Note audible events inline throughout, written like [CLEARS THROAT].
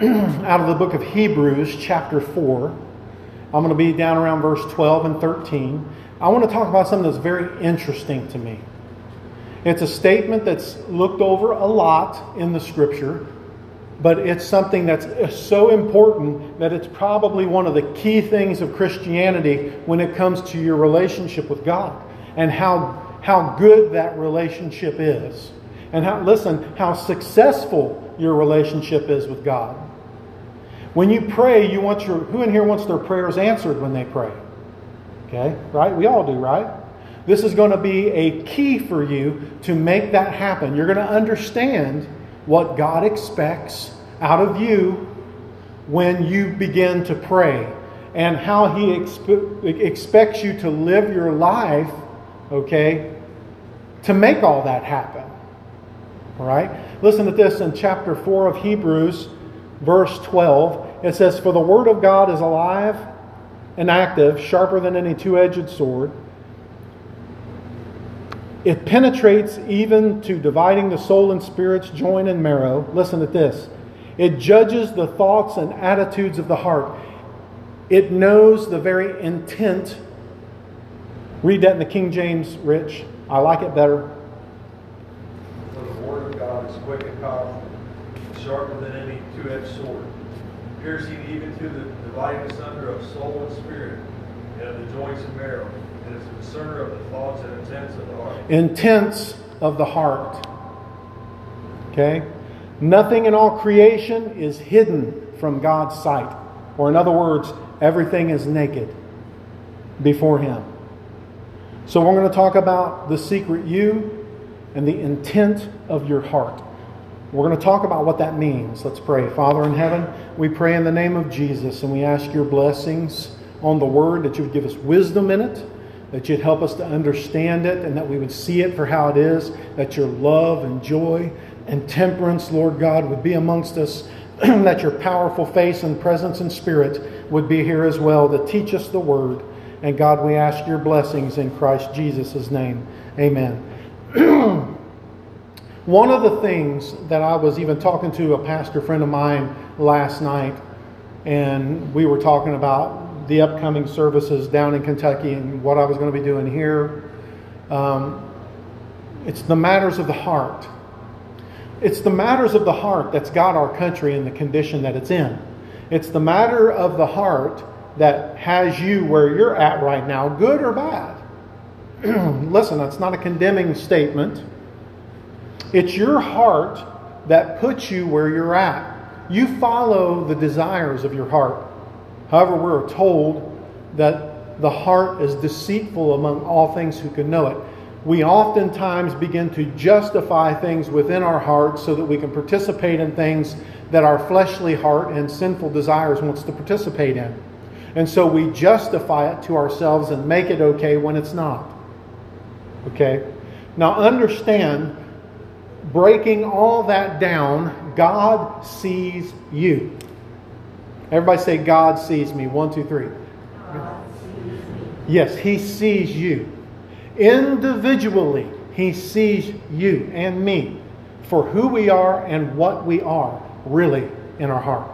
[CLEARS THROAT] out of the book of Hebrews, chapter 4. I'm going to be down around verse 12 and 13. I want to talk about something that's very interesting to me. It's a statement that's looked over a lot in the scripture, but it's something that's so important that it's probably one of the key things of Christianity when it comes to your relationship with God and how, how good that relationship is. And how, listen, how successful your relationship is with God. When you pray, you want your, who in here wants their prayers answered when they pray? Okay, right? We all do, right? This is going to be a key for you to make that happen. You're going to understand what God expects out of you when you begin to pray and how He expe- expects you to live your life, okay, to make all that happen. All right? Listen to this in chapter 4 of Hebrews, verse 12. It says, For the word of God is alive and active, sharper than any two edged sword it penetrates even to dividing the soul and spirit's joint and marrow. Listen to this. It judges the thoughts and attitudes of the heart. It knows the very intent. Read that in the King James, Rich. I like it better. For the word of God is quick and powerful, sharper than any two edged sword, piercing even to the dividing asunder of soul and spirit, and of the joints and marrow and is a discerner of the thoughts and intents of the heart. Intents of the heart. Okay? Nothing in all creation is hidden from God's sight. Or, in other words, everything is naked before Him. So, we're going to talk about the secret you and the intent of your heart. We're going to talk about what that means. Let's pray. Father in heaven, we pray in the name of Jesus and we ask your blessings on the word that you would give us wisdom in it that you'd help us to understand it and that we would see it for how it is, that your love and joy and temperance, Lord God, would be amongst us, [CLEARS THROAT] that your powerful face and presence and spirit would be here as well to teach us the word. And God, we ask your blessings in Christ Jesus' name. Amen. [CLEARS THROAT] One of the things that I was even talking to a pastor friend of mine last night, and we were talking about the upcoming services down in Kentucky and what I was going to be doing here. Um, it's the matters of the heart. It's the matters of the heart that's got our country in the condition that it's in. It's the matter of the heart that has you where you're at right now, good or bad. [CLEARS THROAT] Listen, that's not a condemning statement. It's your heart that puts you where you're at. You follow the desires of your heart. However, we're told that the heart is deceitful among all things who can know it. We oftentimes begin to justify things within our hearts so that we can participate in things that our fleshly heart and sinful desires wants to participate in. And so we justify it to ourselves and make it okay when it's not. Okay? Now understand, breaking all that down, God sees you. Everybody say, God sees me. One, two, three. Yes, He sees you. Individually, He sees you and me for who we are and what we are really in our heart.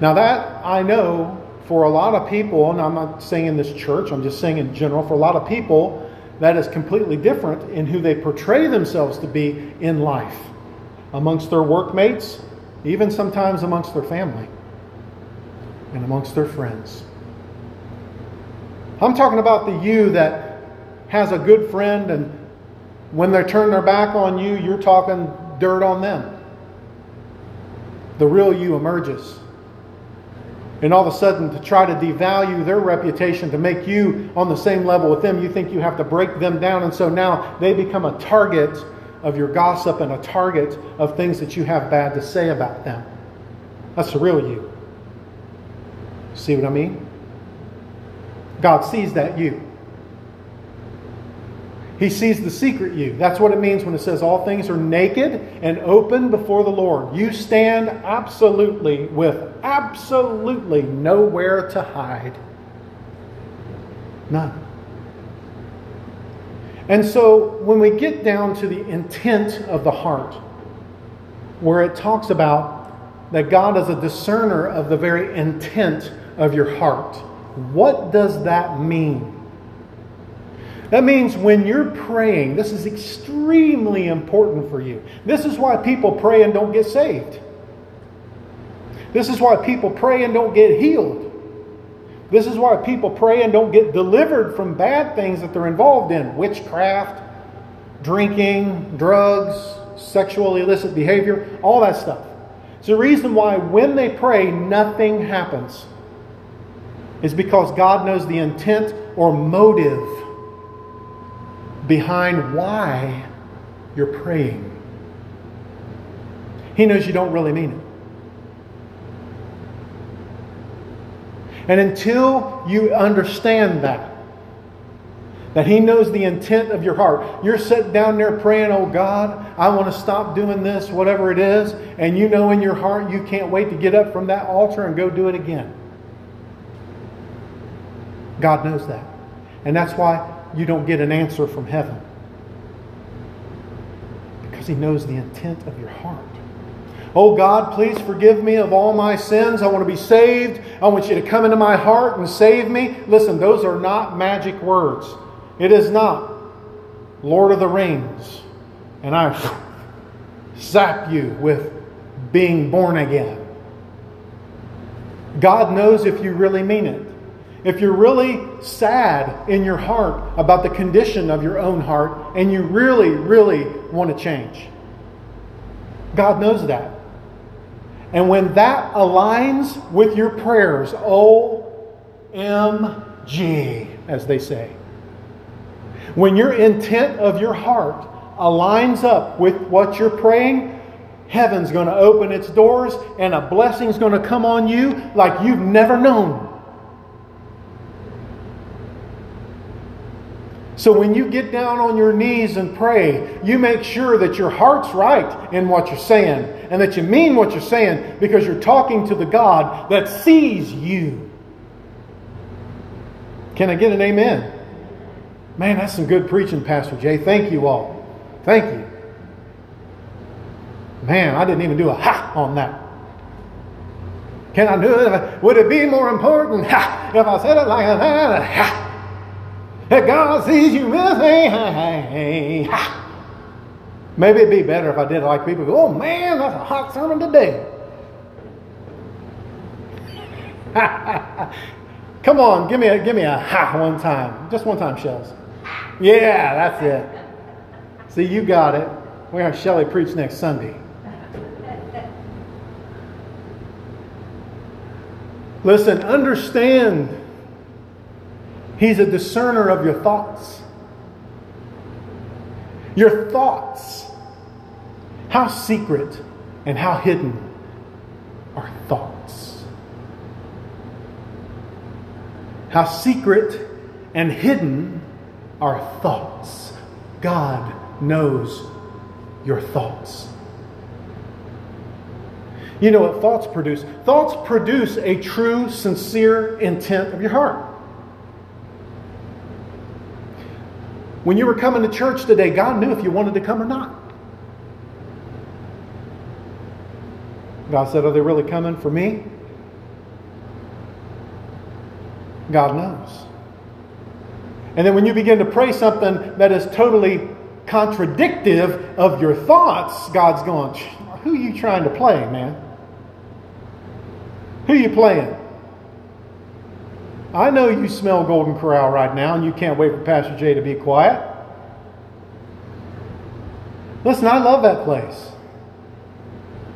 Now, that I know for a lot of people, and I'm not saying in this church, I'm just saying in general, for a lot of people, that is completely different in who they portray themselves to be in life amongst their workmates, even sometimes amongst their family and amongst their friends. I'm talking about the you that has a good friend, and when they turn their back on you, you're talking dirt on them. The real you emerges. And all of a sudden, to try to devalue their reputation, to make you on the same level with them, you think you have to break them down. And so now they become a target of your gossip and a target of things that you have bad to say about them. That's the real you. See what I mean? God sees that you. He sees the secret you. That's what it means when it says all things are naked and open before the Lord. You stand absolutely with absolutely nowhere to hide. None. And so when we get down to the intent of the heart, where it talks about that God is a discerner of the very intent of your heart. What does that mean? That means when you're praying, this is extremely important for you. This is why people pray and don't get saved. This is why people pray and don't get healed. This is why people pray and don't get delivered from bad things that they're involved in witchcraft, drinking, drugs, sexual illicit behavior, all that stuff. It's the reason why when they pray, nothing happens. Is because God knows the intent or motive behind why you're praying. He knows you don't really mean it. And until you understand that, that He knows the intent of your heart, you're sitting down there praying, Oh God, I want to stop doing this, whatever it is, and you know in your heart you can't wait to get up from that altar and go do it again. God knows that. And that's why you don't get an answer from heaven. Because He knows the intent of your heart. Oh God, please forgive me of all my sins. I want to be saved. I want you to come into my heart and save me. Listen, those are not magic words. It is not Lord of the Rings. And I zap you with being born again. God knows if you really mean it. If you're really sad in your heart about the condition of your own heart and you really, really want to change, God knows that. And when that aligns with your prayers, OMG, as they say, when your intent of your heart aligns up with what you're praying, heaven's going to open its doors and a blessing's going to come on you like you've never known. So when you get down on your knees and pray, you make sure that your heart's right in what you're saying and that you mean what you're saying because you're talking to the God that sees you. Can I get an amen? Man, that's some good preaching, Pastor Jay. Thank you all. Thank you. Man, I didn't even do a ha on that. Can I do it? Would it be more important ha, [LAUGHS] if I said it like that? Ha that [LAUGHS] God sees you me. Maybe it'd be better if I did like people go, oh man, that's a hot sermon today. [LAUGHS] Come on, give me a give me a ha one time. Just one time, Shells. Yeah, that's it. See, you got it. We're going to Shelly preach next Sunday. Listen, understand He's a discerner of your thoughts. Your thoughts. How secret and how hidden are thoughts? How secret and hidden are thoughts? God knows your thoughts. You know what thoughts produce? Thoughts produce a true, sincere intent of your heart. When you were coming to church today, God knew if you wanted to come or not. God said, Are they really coming for me? God knows. And then when you begin to pray something that is totally contradictive of your thoughts, God's going, Who are you trying to play, man? Who are you playing? I know you smell Golden Corral right now and you can't wait for Pastor Jay to be quiet. Listen, I love that place.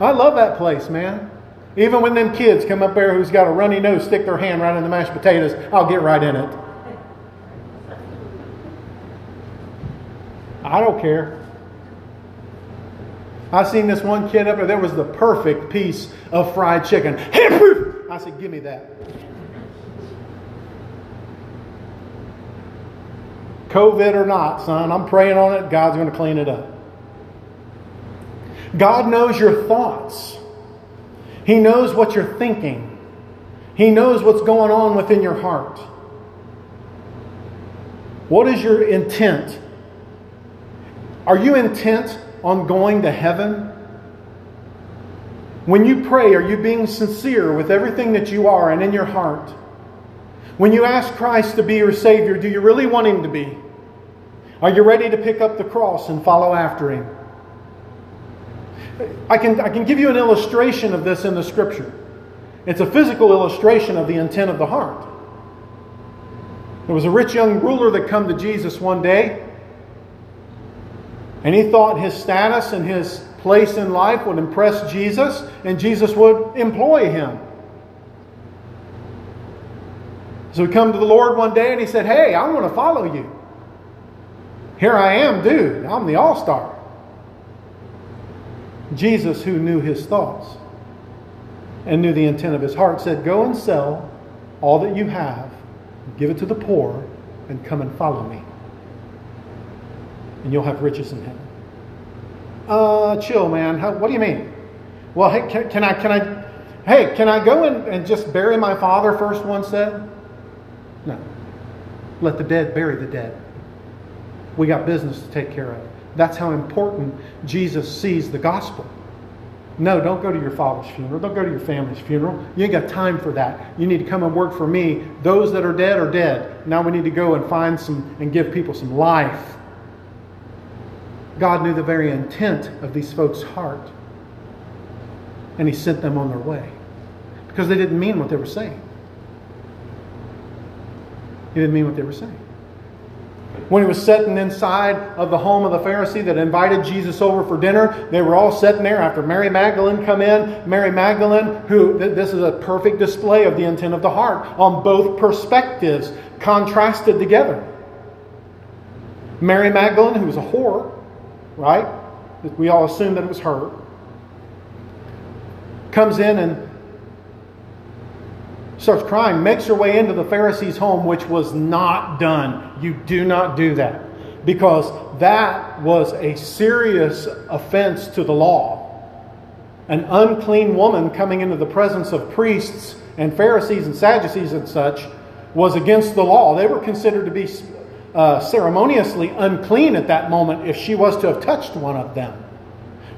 I love that place, man. Even when them kids come up there who's got a runny nose, stick their hand right in the mashed potatoes, I'll get right in it. I don't care. I seen this one kid up there, there was the perfect piece of fried chicken. [LAUGHS] I said, Give me that. COVID or not, son, I'm praying on it. God's going to clean it up. God knows your thoughts. He knows what you're thinking. He knows what's going on within your heart. What is your intent? Are you intent on going to heaven? When you pray, are you being sincere with everything that you are and in your heart? When you ask Christ to be your Savior, do you really want Him to be? Are you ready to pick up the cross and follow after Him? I can, I can give you an illustration of this in the Scripture. It's a physical illustration of the intent of the heart. There was a rich young ruler that come to Jesus one day, and he thought his status and his place in life would impress Jesus, and Jesus would employ him. So he come to the Lord one day and he said, Hey, I want to follow you. Here I am, dude. I'm the all star. Jesus, who knew his thoughts and knew the intent of his heart, said, Go and sell all that you have, give it to the poor, and come and follow me. And you'll have riches in heaven. Uh, chill, man. How, what do you mean? Well, hey, can, can I, can I, hey, can I go and, and just bury my father first? One said. No. Let the dead bury the dead. We got business to take care of. That's how important Jesus sees the gospel. No, don't go to your father's funeral. Don't go to your family's funeral. You ain't got time for that. You need to come and work for me. Those that are dead are dead. Now we need to go and find some and give people some life. God knew the very intent of these folks' heart. And He sent them on their way because they didn't mean what they were saying. He didn't mean what they were saying. When he was sitting inside of the home of the Pharisee that invited Jesus over for dinner, they were all sitting there after Mary Magdalene come in. Mary Magdalene, who this is a perfect display of the intent of the heart on both perspectives, contrasted together. Mary Magdalene, who was a whore, right? We all assume that it was her. Comes in and starts crying, makes her way into the Pharisee's home, which was not done. You do not do that because that was a serious offense to the law. An unclean woman coming into the presence of priests and Pharisees and Sadducees and such was against the law. They were considered to be uh, ceremoniously unclean at that moment if she was to have touched one of them.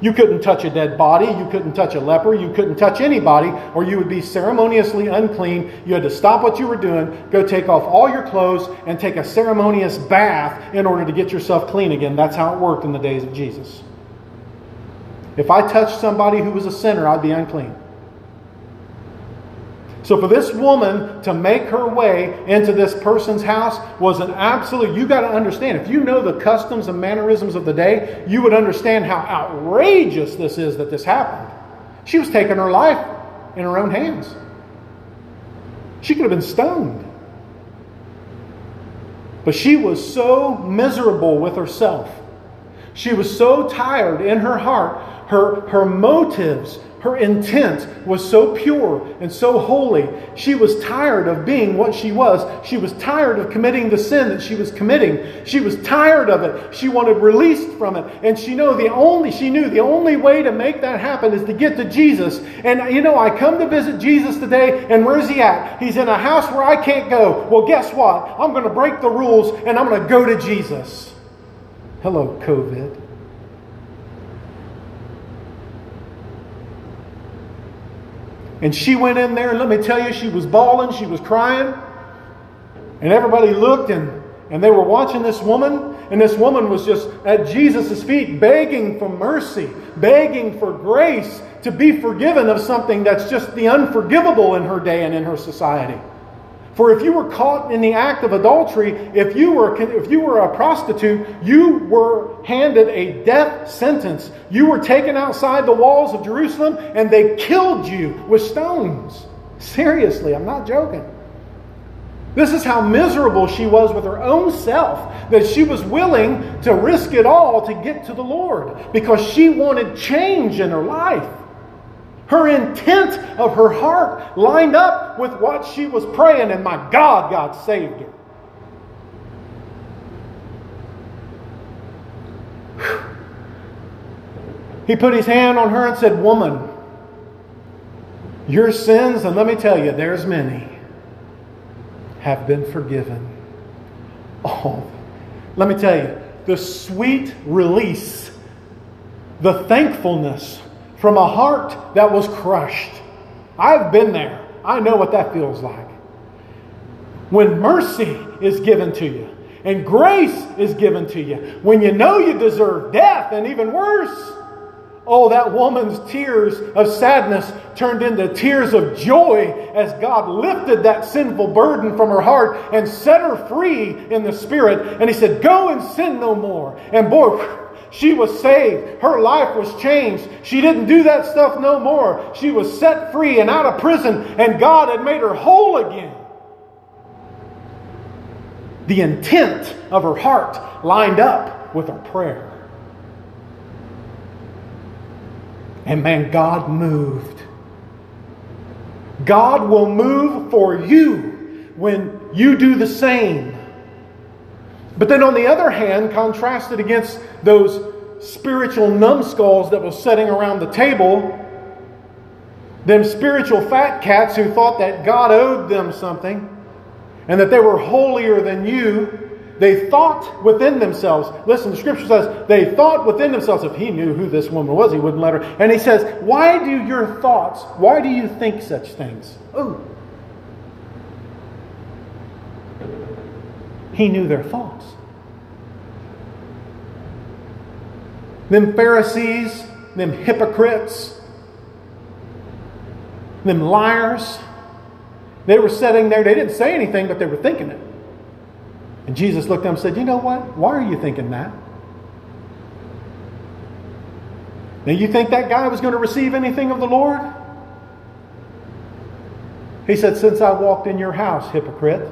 You couldn't touch a dead body, you couldn't touch a leper, you couldn't touch anybody, or you would be ceremoniously unclean. You had to stop what you were doing, go take off all your clothes, and take a ceremonious bath in order to get yourself clean again. That's how it worked in the days of Jesus. If I touched somebody who was a sinner, I'd be unclean. So for this woman to make her way into this person's house was an absolute, you got to understand, if you know the customs and mannerisms of the day, you would understand how outrageous this is that this happened. She was taking her life in her own hands. She could have been stoned. But she was so miserable with herself. She was so tired in her heart. Her, her motives her intent was so pure and so holy. She was tired of being what she was. She was tired of committing the sin that she was committing. She was tired of it. She wanted released from it. And she knew the only she knew the only way to make that happen is to get to Jesus. And you know, I come to visit Jesus today, and where's he at? He's in a house where I can't go. Well, guess what? I'm going to break the rules and I'm going to go to Jesus. Hello, COVID. And she went in there, and let me tell you, she was bawling, she was crying. And everybody looked, and, and they were watching this woman. And this woman was just at Jesus' feet, begging for mercy, begging for grace to be forgiven of something that's just the unforgivable in her day and in her society. For if you were caught in the act of adultery, if you were, if you were a prostitute, you were handed a death sentence. You were taken outside the walls of Jerusalem and they killed you with stones. Seriously, I'm not joking. This is how miserable she was with her own self that she was willing to risk it all to get to the Lord because she wanted change in her life. Her intent of her heart lined up with what she was praying, and my God, God saved her. He put his hand on her and said, Woman, your sins, and let me tell you, there's many, have been forgiven. Oh, let me tell you, the sweet release, the thankfulness from a heart that was crushed. I've been there. I know what that feels like. When mercy is given to you and grace is given to you, when you know you deserve death and even worse. Oh, that woman's tears of sadness turned into tears of joy as God lifted that sinful burden from her heart and set her free in the Spirit. And He said, Go and sin no more. And boy, she was saved. Her life was changed. She didn't do that stuff no more. She was set free and out of prison, and God had made her whole again. The intent of her heart lined up with her prayer. And man, God moved. God will move for you when you do the same. But then on the other hand, contrasted against those spiritual numbskulls that was sitting around the table, them spiritual fat cats who thought that God owed them something and that they were holier than you, they thought within themselves. Listen, the scripture says they thought within themselves, if he knew who this woman was, he wouldn't let her. And he says, Why do your thoughts, why do you think such things? Oh. He knew their thoughts. Them Pharisees, them hypocrites, them liars, they were sitting there, they didn't say anything, but they were thinking it. And Jesus looked at them and said, You know what? Why are you thinking that? Now, you think that guy was going to receive anything of the Lord? He said, Since I walked in your house, hypocrite,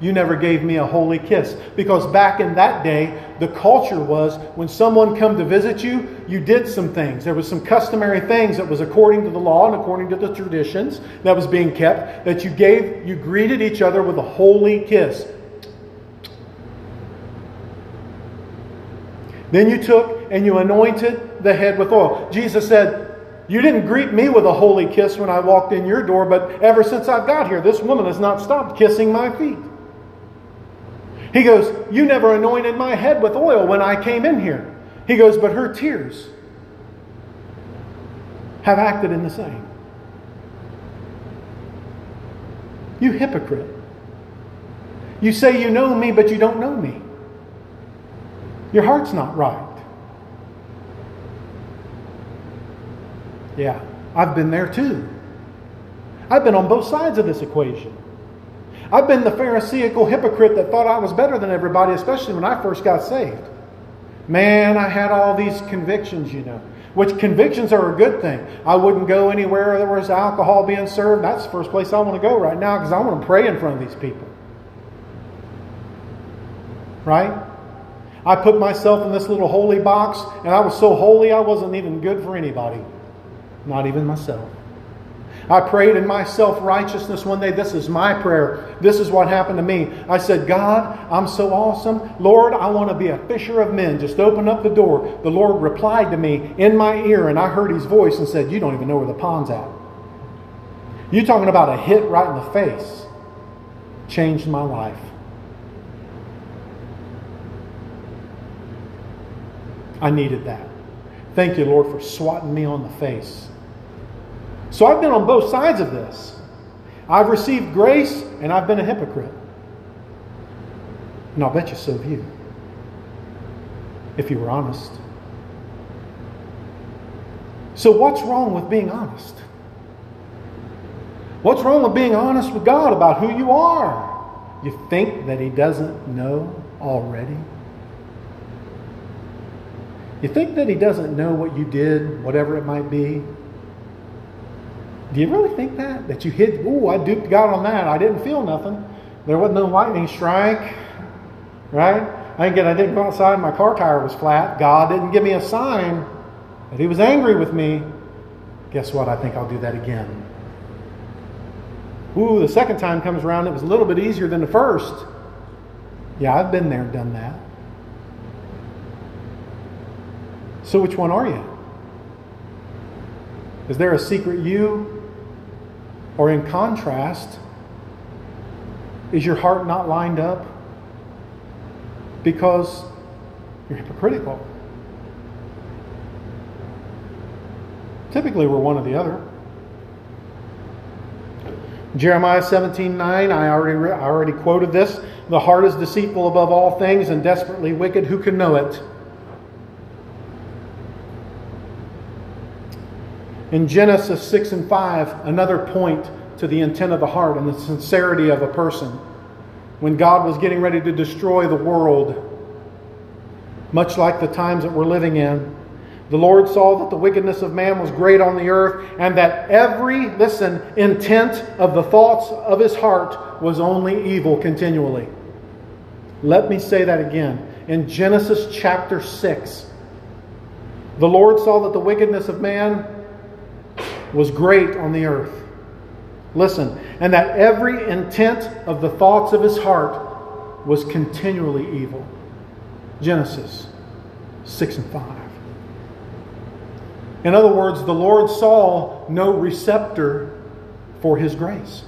you never gave me a holy kiss. Because back in that day, the culture was when someone come to visit you, you did some things. There was some customary things that was according to the law and according to the traditions that was being kept, that you gave, you greeted each other with a holy kiss. Then you took and you anointed the head with oil. Jesus said, You didn't greet me with a holy kiss when I walked in your door, but ever since I've got here, this woman has not stopped kissing my feet. He goes, You never anointed my head with oil when I came in here. He goes, But her tears have acted in the same. You hypocrite. You say you know me, but you don't know me. Your heart's not right. Yeah, I've been there too. I've been on both sides of this equation. I've been the Pharisaical hypocrite that thought I was better than everybody, especially when I first got saved. Man, I had all these convictions, you know, which convictions are a good thing. I wouldn't go anywhere there was alcohol being served. That's the first place I want to go right now because I want to pray in front of these people. Right? I put myself in this little holy box, and I was so holy I wasn't even good for anybody, not even myself. I prayed in my self righteousness one day. This is my prayer. This is what happened to me. I said, God, I'm so awesome. Lord, I want to be a fisher of men. Just open up the door. The Lord replied to me in my ear, and I heard his voice and said, You don't even know where the pond's at. You talking about a hit right in the face. Changed my life. I needed that. Thank you, Lord, for swatting me on the face. So I've been on both sides of this. I've received grace and I've been a hypocrite. And I'll bet you so have you, if you were honest. So, what's wrong with being honest? What's wrong with being honest with God about who you are? You think that He doesn't know already? You think that He doesn't know what you did, whatever it might be? Do you really think that? That you hit, ooh, I duped God on that. I didn't feel nothing. There wasn't no lightning strike, right? I didn't, get, I didn't go outside, my car tire was flat. God didn't give me a sign that He was angry with me. Guess what? I think I'll do that again. Ooh, the second time comes around, it was a little bit easier than the first. Yeah, I've been there, done that. So, which one are you? Is there a secret you? Or in contrast, is your heart not lined up because you're hypocritical? Typically, we're one or the other. Jeremiah 17 9, I already, I already quoted this. The heart is deceitful above all things and desperately wicked. Who can know it? In Genesis 6 and 5, another point to the intent of the heart and the sincerity of a person. When God was getting ready to destroy the world, much like the times that we're living in, the Lord saw that the wickedness of man was great on the earth, and that every, listen, intent of the thoughts of his heart was only evil continually. Let me say that again. In Genesis chapter 6, the Lord saw that the wickedness of man was great on the earth. Listen, and that every intent of the thoughts of his heart was continually evil. Genesis 6 and 5. In other words, the Lord saw no receptor for his grace.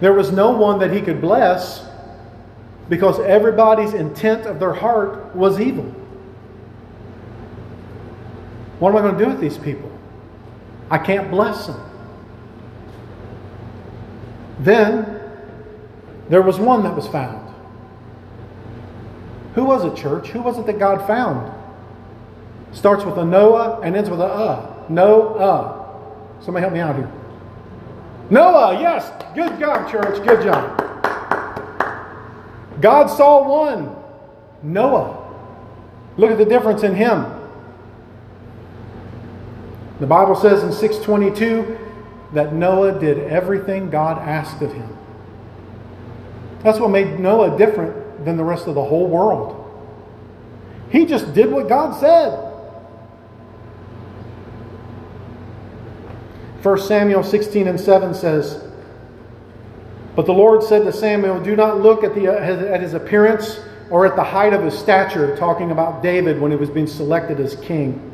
There was no one that he could bless because everybody's intent of their heart was evil. What am I going to do with these people? I can't bless them. Then there was one that was found. Who was it, church? Who was it that God found? Starts with a Noah and ends with a uh. Noah. Somebody help me out here. Noah, yes. Good job, church. Good job. God saw one. Noah. Look at the difference in him. The Bible says in 622 that Noah did everything God asked of him. That's what made Noah different than the rest of the whole world. He just did what God said. 1 Samuel 16 and 7 says, But the Lord said to Samuel, Do not look at, the, at his appearance or at the height of his stature, talking about David when he was being selected as king,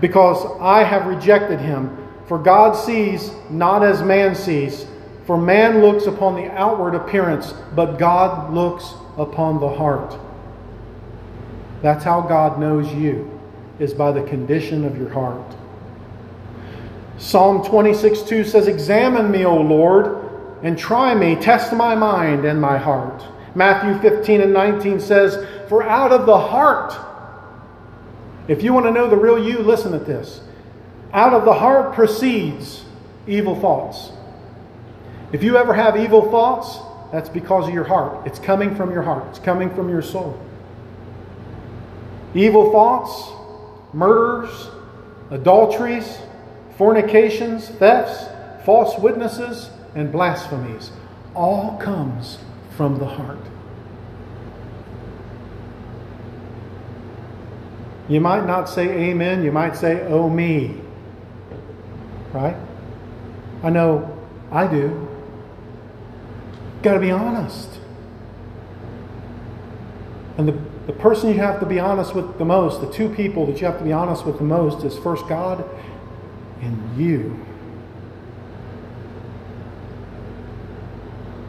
because I have rejected him. For God sees not as man sees. For man looks upon the outward appearance, but God looks upon the heart. That's how God knows you, is by the condition of your heart. Psalm 26 2 says, Examine me, O Lord, and try me, test my mind and my heart. Matthew 15 and 19 says, For out of the heart, if you want to know the real you, listen to this. Out of the heart proceeds evil thoughts. If you ever have evil thoughts, that's because of your heart. It's coming from your heart, it's coming from your soul. Evil thoughts, murders, adulteries, fornications, thefts, false witnesses, and blasphemies all comes from the heart. You might not say amen, you might say, oh me. Right? I know I do. Got to be honest. And the, the person you have to be honest with the most, the two people that you have to be honest with the most, is first God and you.